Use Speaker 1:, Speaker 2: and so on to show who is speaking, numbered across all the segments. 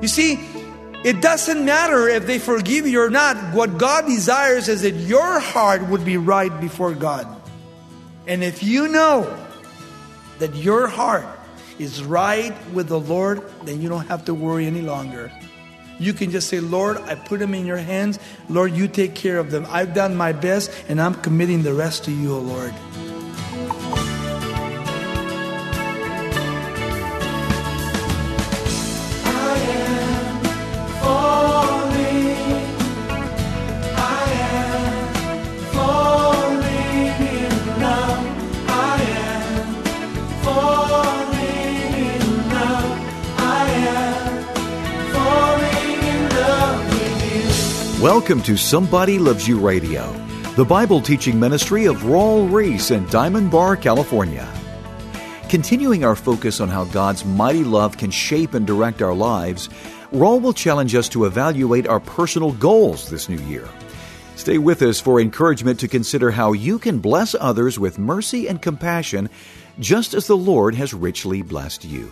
Speaker 1: You see, it doesn't matter if they forgive you or not. What God desires is that your heart would be right before God. And if you know that your heart is right with the Lord, then you don't have to worry any longer. You can just say, Lord, I put them in your hands. Lord, you take care of them. I've done my best, and I'm committing the rest to you, O Lord.
Speaker 2: Welcome to Somebody Loves You Radio, the Bible teaching ministry of Raul Ries in Diamond Bar, California. Continuing our focus on how God's mighty love can shape and direct our lives, Raul will challenge us to evaluate our personal goals this new year. Stay with us for encouragement to consider how you can bless others with mercy and compassion, just as the Lord has richly blessed you.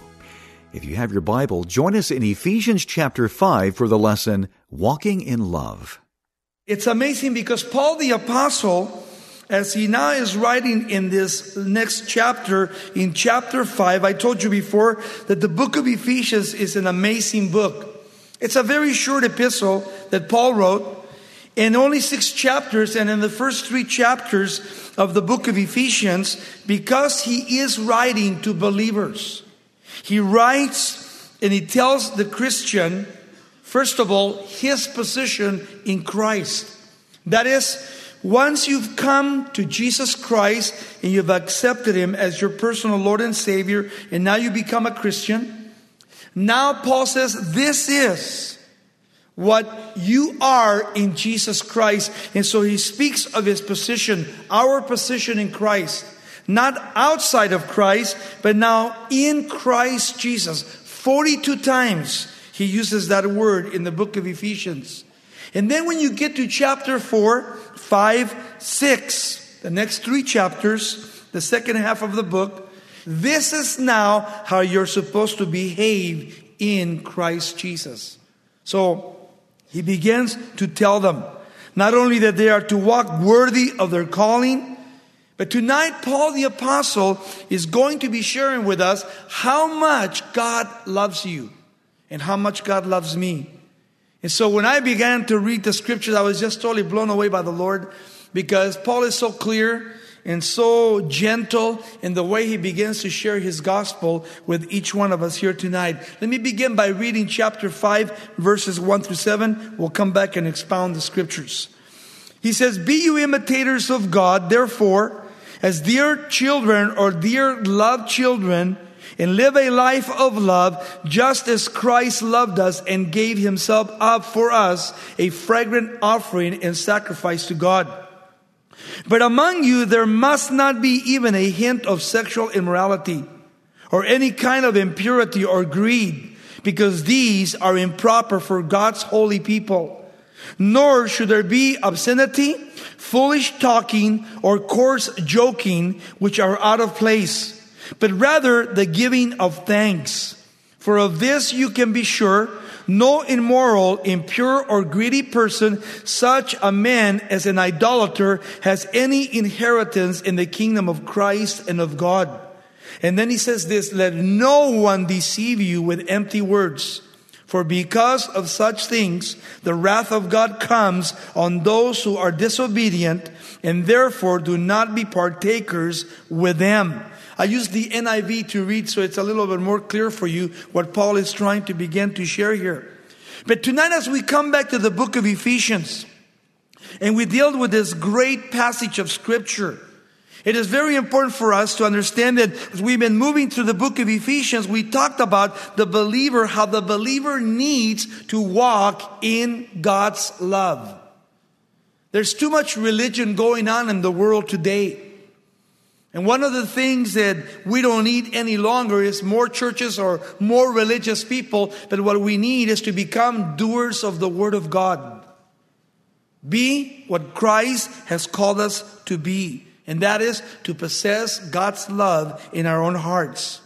Speaker 2: If you have your Bible, join us in Ephesians chapter 5 for the lesson Walking in Love.
Speaker 1: It's amazing because Paul the Apostle, as he now is writing in this next chapter, in chapter 5, I told you before that the book of Ephesians is an amazing book. It's a very short epistle that Paul wrote in only six chapters, and in the first three chapters of the book of Ephesians, because he is writing to believers. He writes and he tells the Christian, first of all, his position in Christ. That is, once you've come to Jesus Christ and you've accepted him as your personal Lord and Savior, and now you become a Christian, now Paul says, This is what you are in Jesus Christ. And so he speaks of his position, our position in Christ not outside of Christ, but now in Christ Jesus. 42 times he uses that word in the book of Ephesians. And then when you get to chapter 4, 5, 6, the next three chapters, the second half of the book, this is now how you're supposed to behave in Christ Jesus. So he begins to tell them not only that they are to walk worthy of their calling, but tonight, Paul the Apostle is going to be sharing with us how much God loves you and how much God loves me. And so when I began to read the scriptures, I was just totally blown away by the Lord because Paul is so clear and so gentle in the way he begins to share his gospel with each one of us here tonight. Let me begin by reading chapter 5, verses 1 through 7. We'll come back and expound the scriptures. He says, Be you imitators of God, therefore, as dear children or dear loved children and live a life of love just as Christ loved us and gave himself up for us a fragrant offering and sacrifice to God. But among you there must not be even a hint of sexual immorality or any kind of impurity or greed because these are improper for God's holy people. Nor should there be obscenity foolish talking or coarse joking, which are out of place, but rather the giving of thanks. For of this you can be sure, no immoral, impure, or greedy person, such a man as an idolater, has any inheritance in the kingdom of Christ and of God. And then he says this, let no one deceive you with empty words. For because of such things, the wrath of God comes on those who are disobedient, and therefore do not be partakers with them. I use the NIV to read so it's a little bit more clear for you what Paul is trying to begin to share here. But tonight, as we come back to the book of Ephesians, and we deal with this great passage of scripture, it is very important for us to understand that as we've been moving through the book of Ephesians, we talked about the believer, how the believer needs to walk in God's love. There's too much religion going on in the world today. And one of the things that we don't need any longer is more churches or more religious people, but what we need is to become doers of the Word of God. Be what Christ has called us to be and that is to possess God's love in our own hearts.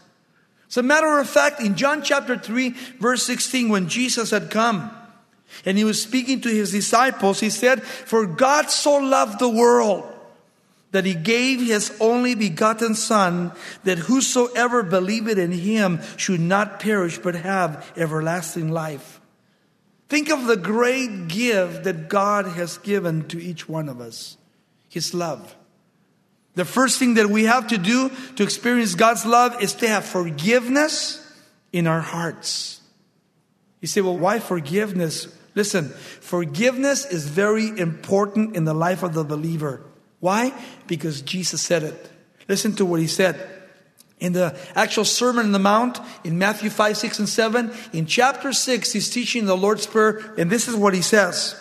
Speaker 1: As a matter of fact, in John chapter 3, verse 16, when Jesus had come and he was speaking to his disciples, he said, For God so loved the world that he gave his only begotten Son, that whosoever believeth in him should not perish but have everlasting life. Think of the great gift that God has given to each one of us his love. The first thing that we have to do to experience God's love is to have forgiveness in our hearts. You say, well, why forgiveness? Listen, forgiveness is very important in the life of the believer. Why? Because Jesus said it. Listen to what he said. In the actual Sermon on the Mount, in Matthew 5, 6, and 7, in chapter 6, he's teaching the Lord's Prayer, and this is what he says.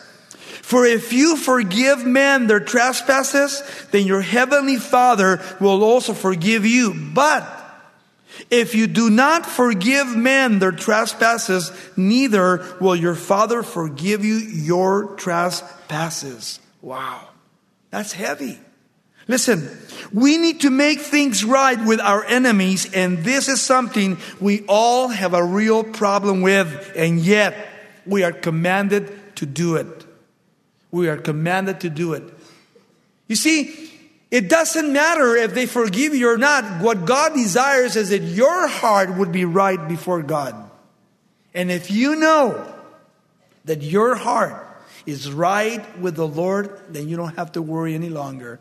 Speaker 1: For if you forgive men their trespasses, then your heavenly Father will also forgive you. But if you do not forgive men their trespasses, neither will your Father forgive you your trespasses. Wow. That's heavy. Listen, we need to make things right with our enemies, and this is something we all have a real problem with, and yet we are commanded to do it. We are commanded to do it. You see, it doesn't matter if they forgive you or not. What God desires is that your heart would be right before God. And if you know that your heart is right with the Lord, then you don't have to worry any longer.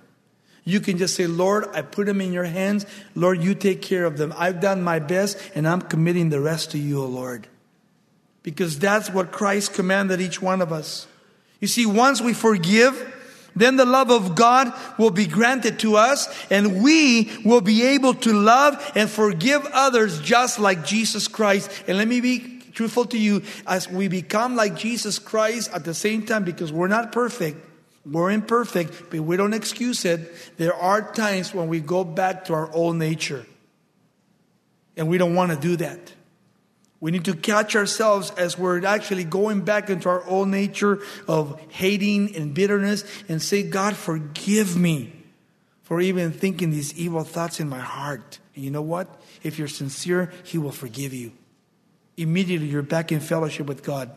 Speaker 1: You can just say, Lord, I put them in your hands. Lord, you take care of them. I've done my best and I'm committing the rest to you, O Lord. Because that's what Christ commanded each one of us. You see, once we forgive, then the love of God will be granted to us and we will be able to love and forgive others just like Jesus Christ. And let me be truthful to you, as we become like Jesus Christ at the same time, because we're not perfect, we're imperfect, but we don't excuse it. There are times when we go back to our old nature. And we don't want to do that. We need to catch ourselves as we're actually going back into our old nature of hating and bitterness and say, God, forgive me for even thinking these evil thoughts in my heart. And you know what? If you're sincere, He will forgive you. Immediately, you're back in fellowship with God.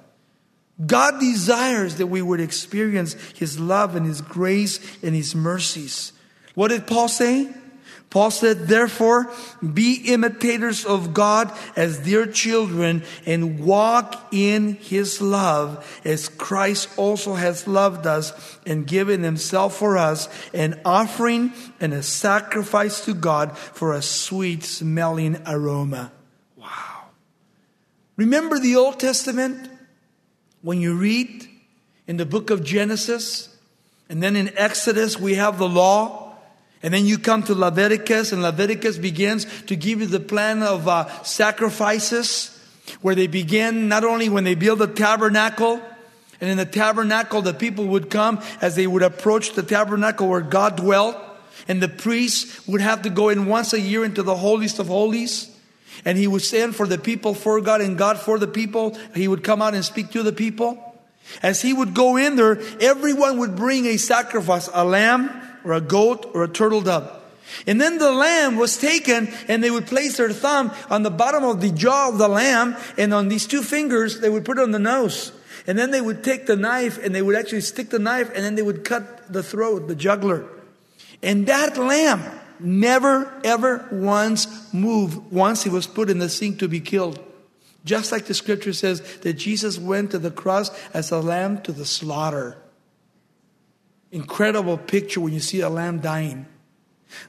Speaker 1: God desires that we would experience His love and His grace and His mercies. What did Paul say? Paul said, therefore, be imitators of God as dear children and walk in his love as Christ also has loved us and given himself for us, an offering and a sacrifice to God for a sweet smelling aroma. Wow. Remember the Old Testament? When you read in the book of Genesis, and then in Exodus, we have the law. And then you come to Leviticus, and Leviticus begins to give you the plan of uh, sacrifices, where they begin not only when they build the tabernacle, and in the tabernacle the people would come as they would approach the tabernacle where God dwelt, and the priest would have to go in once a year into the holiest of holies. And he would stand for the people for God and God for the people. He would come out and speak to the people. As he would go in there, everyone would bring a sacrifice, a lamb, or a goat or a turtle dove. And then the lamb was taken and they would place their thumb on the bottom of the jaw of the lamb and on these two fingers they would put it on the nose. And then they would take the knife and they would actually stick the knife and then they would cut the throat, the juggler. And that lamb never ever once moved once he was put in the sink to be killed. Just like the scripture says that Jesus went to the cross as a lamb to the slaughter incredible picture when you see a lamb dying.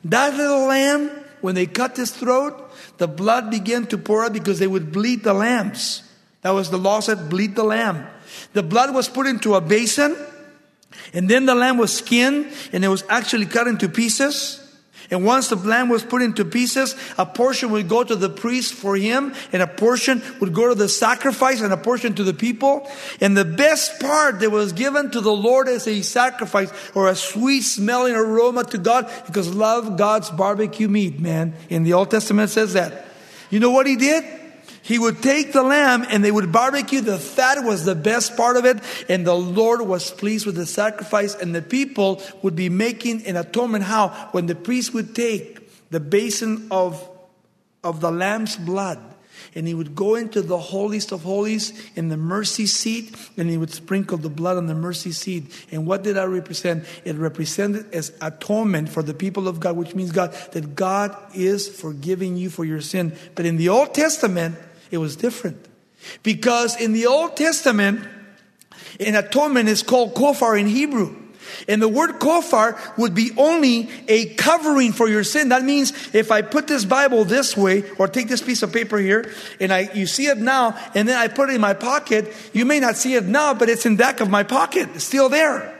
Speaker 1: That little lamb, when they cut his throat, the blood began to pour out because they would bleed the lambs. That was the law said, bleed the lamb. The blood was put into a basin, and then the lamb was skinned, and it was actually cut into pieces. And once the lamb was put into pieces, a portion would go to the priest for him, and a portion would go to the sacrifice, and a portion to the people. And the best part that was given to the Lord as a sacrifice or a sweet smelling aroma to God, because love God's barbecue meat, man. In the Old Testament says that. You know what he did? He would take the lamb and they would barbecue. The fat was the best part of it. And the Lord was pleased with the sacrifice. And the people would be making an atonement. How? When the priest would take the basin of of the Lamb's blood. And he would go into the holiest of holies in the mercy seat and he would sprinkle the blood on the mercy seat. And what did that represent? It represented as atonement for the people of God, which means God, that God is forgiving you for your sin. But in the Old Testament, it was different. Because in the Old Testament, an atonement is called kofar in Hebrew. And the word kofar would be only a covering for your sin. That means if I put this Bible this way, or take this piece of paper here, and I, you see it now, and then I put it in my pocket, you may not see it now, but it's in back of my pocket. It's still there.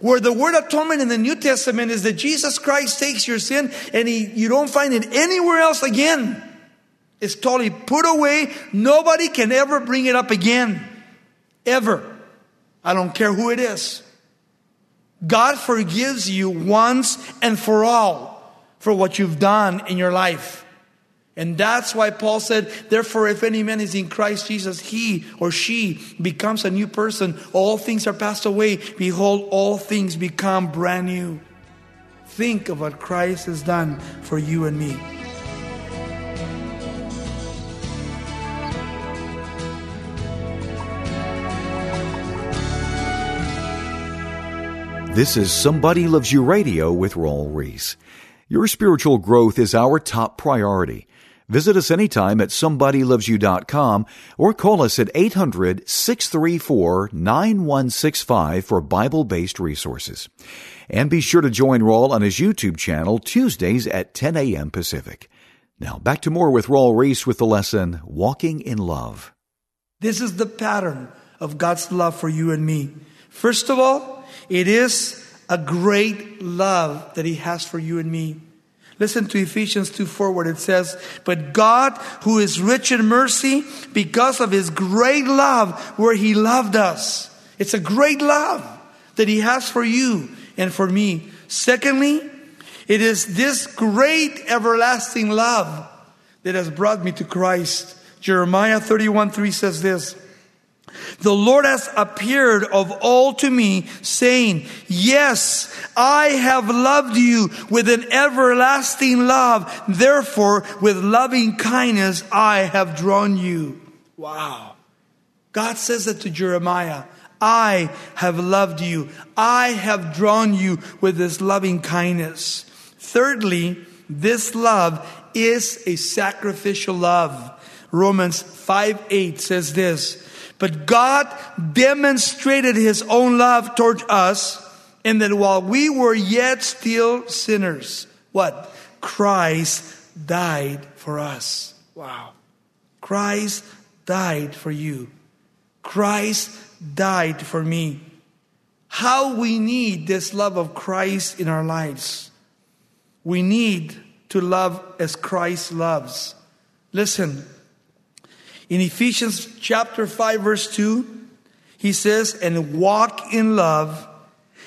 Speaker 1: Where the word atonement in the New Testament is that Jesus Christ takes your sin and he, you don't find it anywhere else again. It's totally put away. Nobody can ever bring it up again. Ever. I don't care who it is. God forgives you once and for all for what you've done in your life. And that's why Paul said, therefore, if any man is in Christ Jesus, he or she becomes a new person. All things are passed away. Behold, all things become brand new. Think of what Christ has done for you and me.
Speaker 2: This is Somebody Loves You Radio with Raul Ries. Your spiritual growth is our top priority. Visit us anytime at somebodylovesyou.com or call us at 800 634 9165 for Bible based resources. And be sure to join Raul on his YouTube channel Tuesdays at 10 a.m. Pacific. Now back to more with Raul Ries with the lesson Walking in Love.
Speaker 1: This is the pattern of God's love for you and me. First of all, it is a great love that He has for you and me. Listen to Ephesians 2 4, where it says, But God, who is rich in mercy, because of His great love, where He loved us. It's a great love that He has for you and for me. Secondly, it is this great everlasting love that has brought me to Christ. Jeremiah 31 3 says this. The Lord has appeared of all to me, saying, Yes, I have loved you with an everlasting love. Therefore, with loving kindness, I have drawn you. Wow. God says that to Jeremiah. I have loved you. I have drawn you with this loving kindness. Thirdly, this love is a sacrificial love. Romans 5 8 says this. But God demonstrated his own love towards us in that while we were yet still sinners, what? Christ died for us. Wow. Christ died for you. Christ died for me. How we need this love of Christ in our lives. We need to love as Christ loves. Listen, in Ephesians chapter 5 verse 2, he says, and walk in love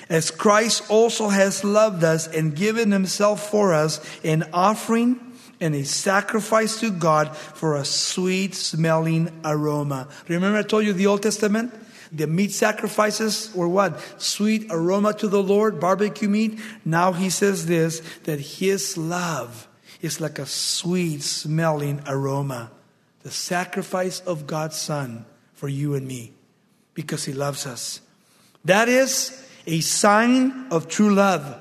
Speaker 1: as Christ also has loved us and given himself for us an offering and a sacrifice to God for a sweet smelling aroma. Remember I told you the Old Testament? The meat sacrifices were what? Sweet aroma to the Lord, barbecue meat. Now he says this, that his love is like a sweet smelling aroma the sacrifice of God's Son for you and me because He loves us. That is a sign of true love.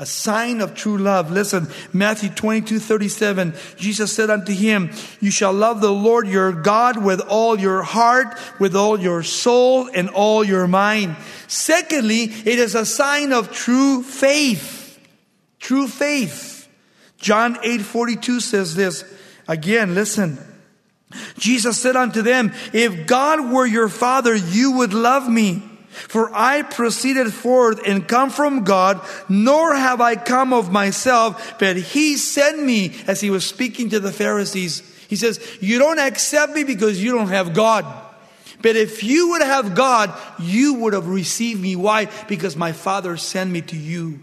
Speaker 1: A sign of true love. Listen, Matthew 22, 37, Jesus said unto him, You shall love the Lord your God with all your heart, with all your soul, and all your mind. Secondly, it is a sign of true faith. True faith. John 8, 42 says this. Again, listen. Jesus said unto them, If God were your father, you would love me. For I proceeded forth and come from God, nor have I come of myself, but he sent me as he was speaking to the Pharisees. He says, You don't accept me because you don't have God. But if you would have God, you would have received me. Why? Because my Father sent me to you.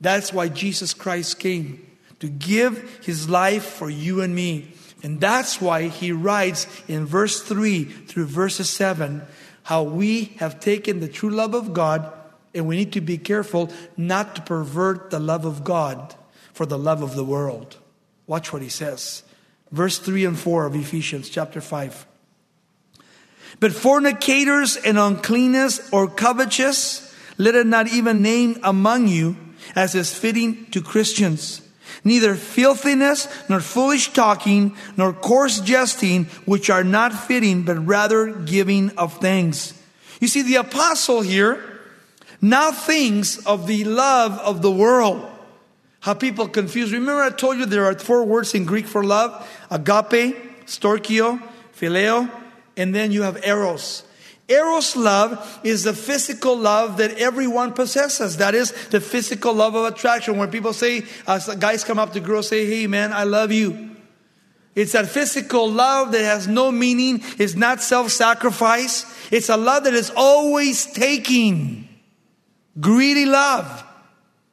Speaker 1: That's why Jesus Christ came to give his life for you and me. And that's why he writes in verse 3 through verses 7 how we have taken the true love of God and we need to be careful not to pervert the love of God for the love of the world. Watch what he says. Verse 3 and 4 of Ephesians chapter 5. But fornicators and uncleanness or covetous, let it not even name among you as is fitting to Christians. Neither filthiness, nor foolish talking, nor coarse jesting, which are not fitting, but rather giving of thanks. You see, the apostle here now thinks of the love of the world. How people confuse. Remember, I told you there are four words in Greek for love agape, storchio, phileo, and then you have eros. Eros love is the physical love that everyone possesses. That is the physical love of attraction. When people say, uh, guys come up to girls, say, hey man, I love you. It's that physical love that has no meaning, it's not self sacrifice. It's a love that is always taking. Greedy love.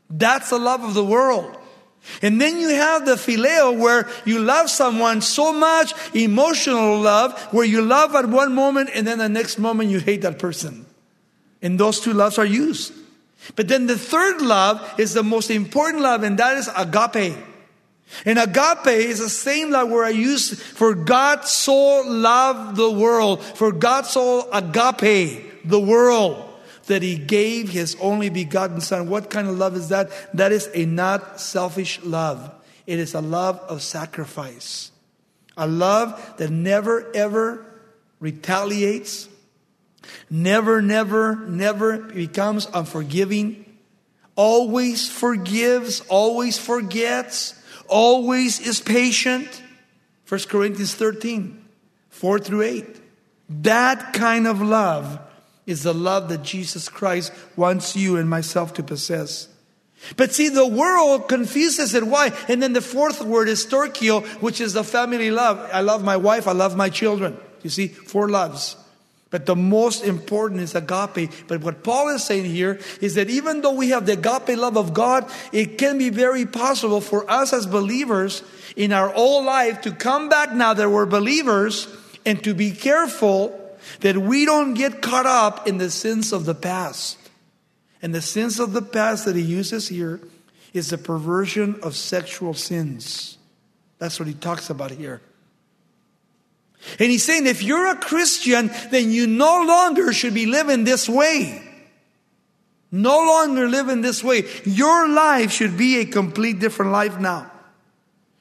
Speaker 1: That's the love of the world. And then you have the phileo where you love someone so much, emotional love, where you love at one moment and then the next moment you hate that person. And those two loves are used. But then the third love is the most important love, and that is agape. And agape is the same love where I use for God so loved the world, for God so agape the world that he gave his only begotten son. What kind of love is that? That is a not selfish love. It is a love of sacrifice. A love that never ever retaliates, never, never, never becomes unforgiving, always forgives, always forgets, always is patient. 1 Corinthians 13, 4 through 8. That kind of love is the love that Jesus Christ wants you and myself to possess. But see, the world confuses it. Why? And then the fourth word is storchio, which is the family love. I love my wife, I love my children. You see, four loves. But the most important is agape. But what Paul is saying here is that even though we have the agape love of God, it can be very possible for us as believers in our whole life to come back now that we're believers and to be careful that we don't get caught up in the sins of the past. And the sins of the past that he uses here is the perversion of sexual sins. That's what he talks about here. And he's saying if you're a Christian, then you no longer should be living this way. No longer living this way. Your life should be a complete different life now.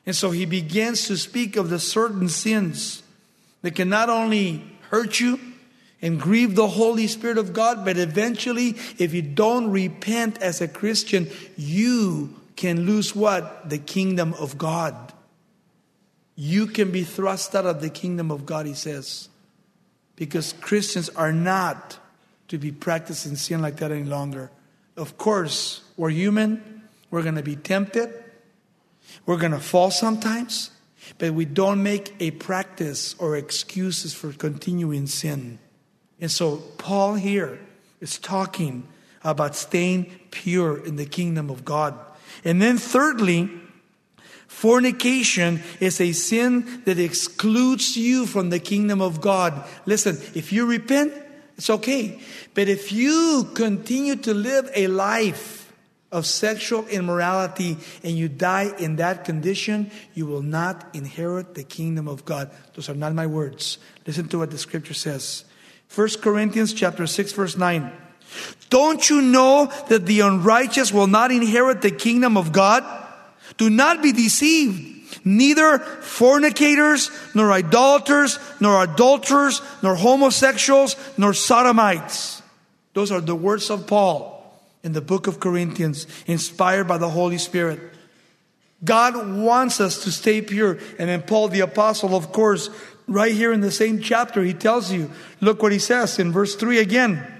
Speaker 1: And so he begins to speak of the certain sins that can not only hurt you and grieve the Holy Spirit of God. But eventually, if you don't repent as a Christian, you can lose what? The kingdom of God. You can be thrust out of the kingdom of God, he says. Because Christians are not to be practicing sin like that any longer. Of course, we're human. We're going to be tempted. We're going to fall sometimes. But we don't make a practice or excuses for continuing sin. And so, Paul here is talking about staying pure in the kingdom of God. And then, thirdly, fornication is a sin that excludes you from the kingdom of God. Listen, if you repent, it's okay. But if you continue to live a life of sexual immorality and you die in that condition, you will not inherit the kingdom of God. Those are not my words. Listen to what the scripture says. 1 Corinthians chapter 6 verse 9. Don't you know that the unrighteous will not inherit the kingdom of God? Do not be deceived. Neither fornicators, nor idolaters, nor adulterers, nor homosexuals, nor sodomites. Those are the words of Paul in the book of Corinthians, inspired by the Holy Spirit. God wants us to stay pure. And then Paul the Apostle, of course, right here in the same chapter, he tells you, look what he says in verse 3 again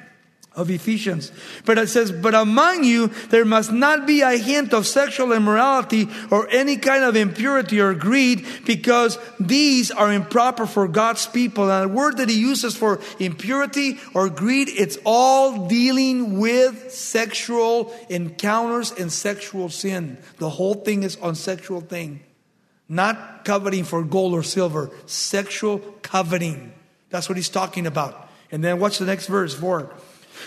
Speaker 1: of Ephesians. But it says, but among you there must not be a hint of sexual immorality or any kind of impurity or greed because these are improper for God's people. And the word that he uses for impurity or greed, it's all dealing with sexual encounters and sexual sin. The whole thing is on sexual thing. Not coveting for gold or silver, sexual coveting. That's what he's talking about. And then what's the next verse? Four.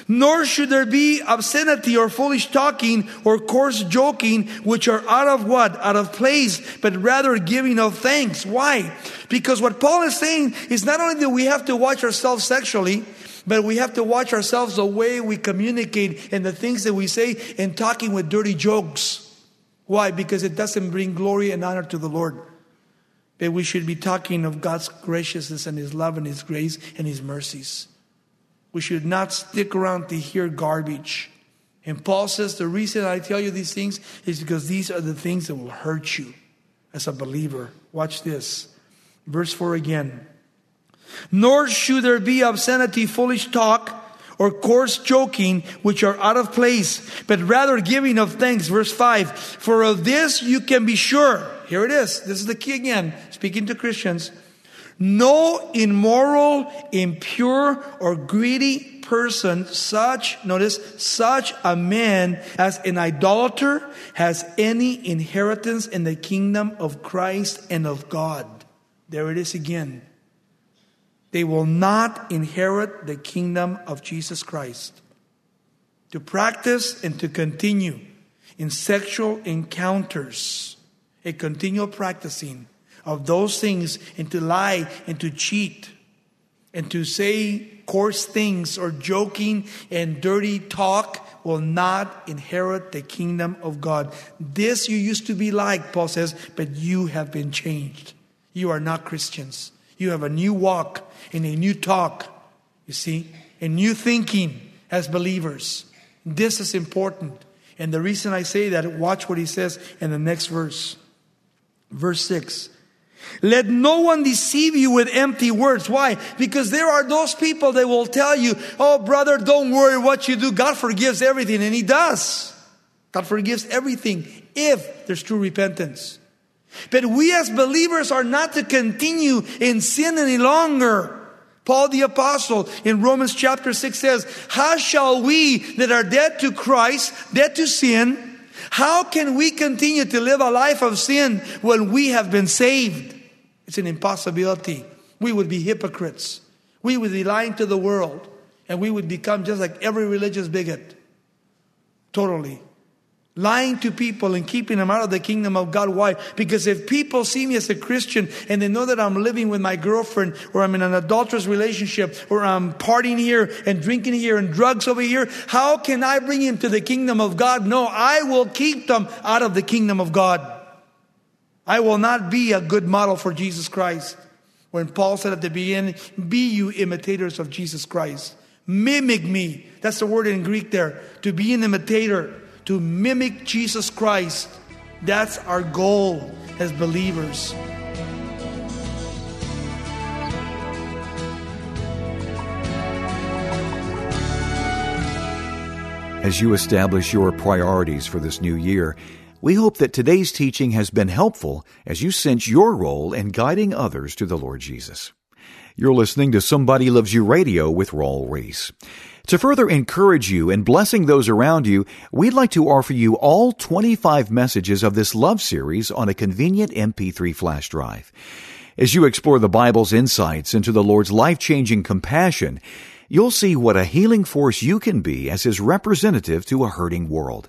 Speaker 1: Nor should there be obscenity or foolish talking or coarse joking, which are out of what? Out of place, but rather giving of thanks. Why? Because what Paul is saying is not only that we have to watch ourselves sexually, but we have to watch ourselves the way we communicate and the things that we say and talking with dirty jokes. Why? Because it doesn't bring glory and honor to the Lord. But we should be talking of God's graciousness and His love and His grace and His mercies. We should not stick around to hear garbage. And Paul says the reason I tell you these things is because these are the things that will hurt you as a believer. Watch this. Verse 4 again. Nor should there be obscenity, foolish talk, or coarse joking, which are out of place, but rather giving of thanks. Verse 5 For of this you can be sure. Here it is. This is the key again, speaking to Christians. No immoral, impure, or greedy person, such, notice, such a man as an idolater has any inheritance in the kingdom of Christ and of God. There it is again. They will not inherit the kingdom of Jesus Christ. To practice and to continue in sexual encounters, a continual practicing of those things, and to lie and to cheat and to say coarse things or joking and dirty talk will not inherit the kingdom of God. This you used to be like, Paul says, but you have been changed. You are not Christians. You have a new walk and a new talk, you see, a new thinking as believers. This is important. And the reason I say that, watch what he says in the next verse. Verse 6. Let no one deceive you with empty words. Why? Because there are those people that will tell you, oh brother, don't worry what you do. God forgives everything. And He does. God forgives everything if there's true repentance. But we as believers are not to continue in sin any longer. Paul the apostle in Romans chapter 6 says, how shall we that are dead to Christ, dead to sin, how can we continue to live a life of sin when we have been saved? It's an impossibility. We would be hypocrites. We would be lying to the world and we would become just like every religious bigot. Totally lying to people and keeping them out of the kingdom of God. Why? Because if people see me as a Christian and they know that I'm living with my girlfriend or I'm in an adulterous relationship or I'm partying here and drinking here and drugs over here, how can I bring him to the kingdom of God? No, I will keep them out of the kingdom of God. I will not be a good model for Jesus Christ. When Paul said at the beginning, be you imitators of Jesus Christ. Mimic me. That's the word in Greek there. To be an imitator to mimic Jesus Christ. That's our goal as believers.
Speaker 2: As you establish your priorities for this new year, we hope that today's teaching has been helpful as you sense your role in guiding others to the Lord Jesus. You're listening to Somebody Loves You Radio with Raul Ries. To further encourage you in blessing those around you, we'd like to offer you all 25 messages of this love series on a convenient MP3 flash drive. As you explore the Bible's insights into the Lord's life-changing compassion, you'll see what a healing force you can be as His representative to a hurting world.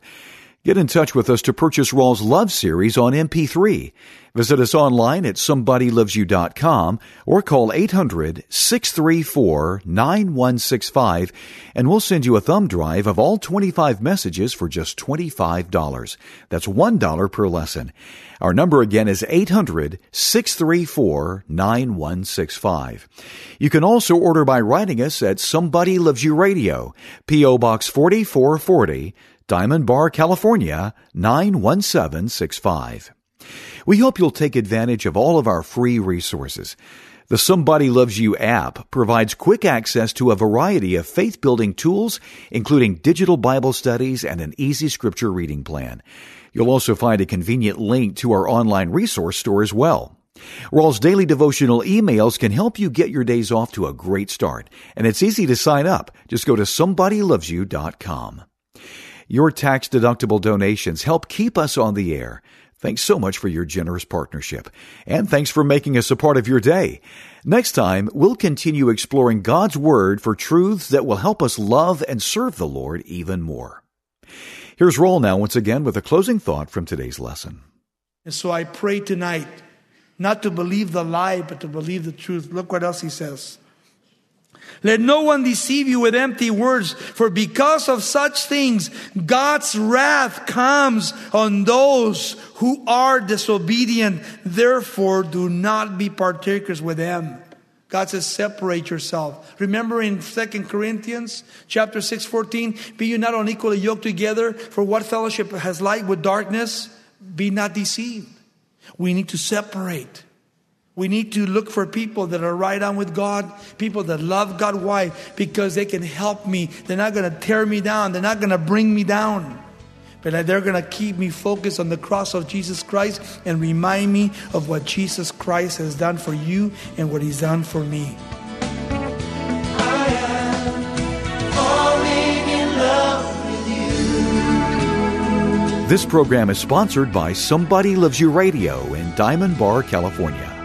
Speaker 2: Get in touch with us to purchase Raul's Love series on MP3. Visit us online at somebodylovesyou.com or call 800-634-9165 and we'll send you a thumb drive of all 25 messages for just $25. That's $1 per lesson. Our number again is 800-634-9165. You can also order by writing us at Somebody Loves You Radio, P.O. Box 4440, Diamond Bar, California 91765. We hope you'll take advantage of all of our free resources. The Somebody Loves You app provides quick access to a variety of faith building tools, including digital Bible studies and an easy scripture reading plan. You'll also find a convenient link to our online resource store as well. Raul's daily devotional emails can help you get your days off to a great start, and it's easy to sign up. Just go to somebodylovesyou.com. Your tax deductible donations help keep us on the air. Thanks so much for your generous partnership. And thanks for making us a part of your day. Next time, we'll continue exploring God's Word for truths that will help us love and serve the Lord even more. Here's Raul now once again with a closing thought from today's lesson.
Speaker 1: And so I pray tonight not to believe the lie, but to believe the truth. Look what else he says. Let no one deceive you with empty words, for because of such things, God's wrath comes on those who are disobedient. Therefore, do not be partakers with them. God says, separate yourself. Remember in 2 Corinthians chapter 6, 14, be you not unequally yoked together, for what fellowship has light with darkness? Be not deceived. We need to separate. We need to look for people that are right on with God, people that love God. Why? Because they can help me. They're not going to tear me down, they're not going to bring me down. But they're going to keep me focused on the cross of Jesus Christ and remind me of what Jesus Christ has done for you and what He's done for me.
Speaker 2: This program is sponsored by Somebody Loves You Radio in Diamond Bar, California.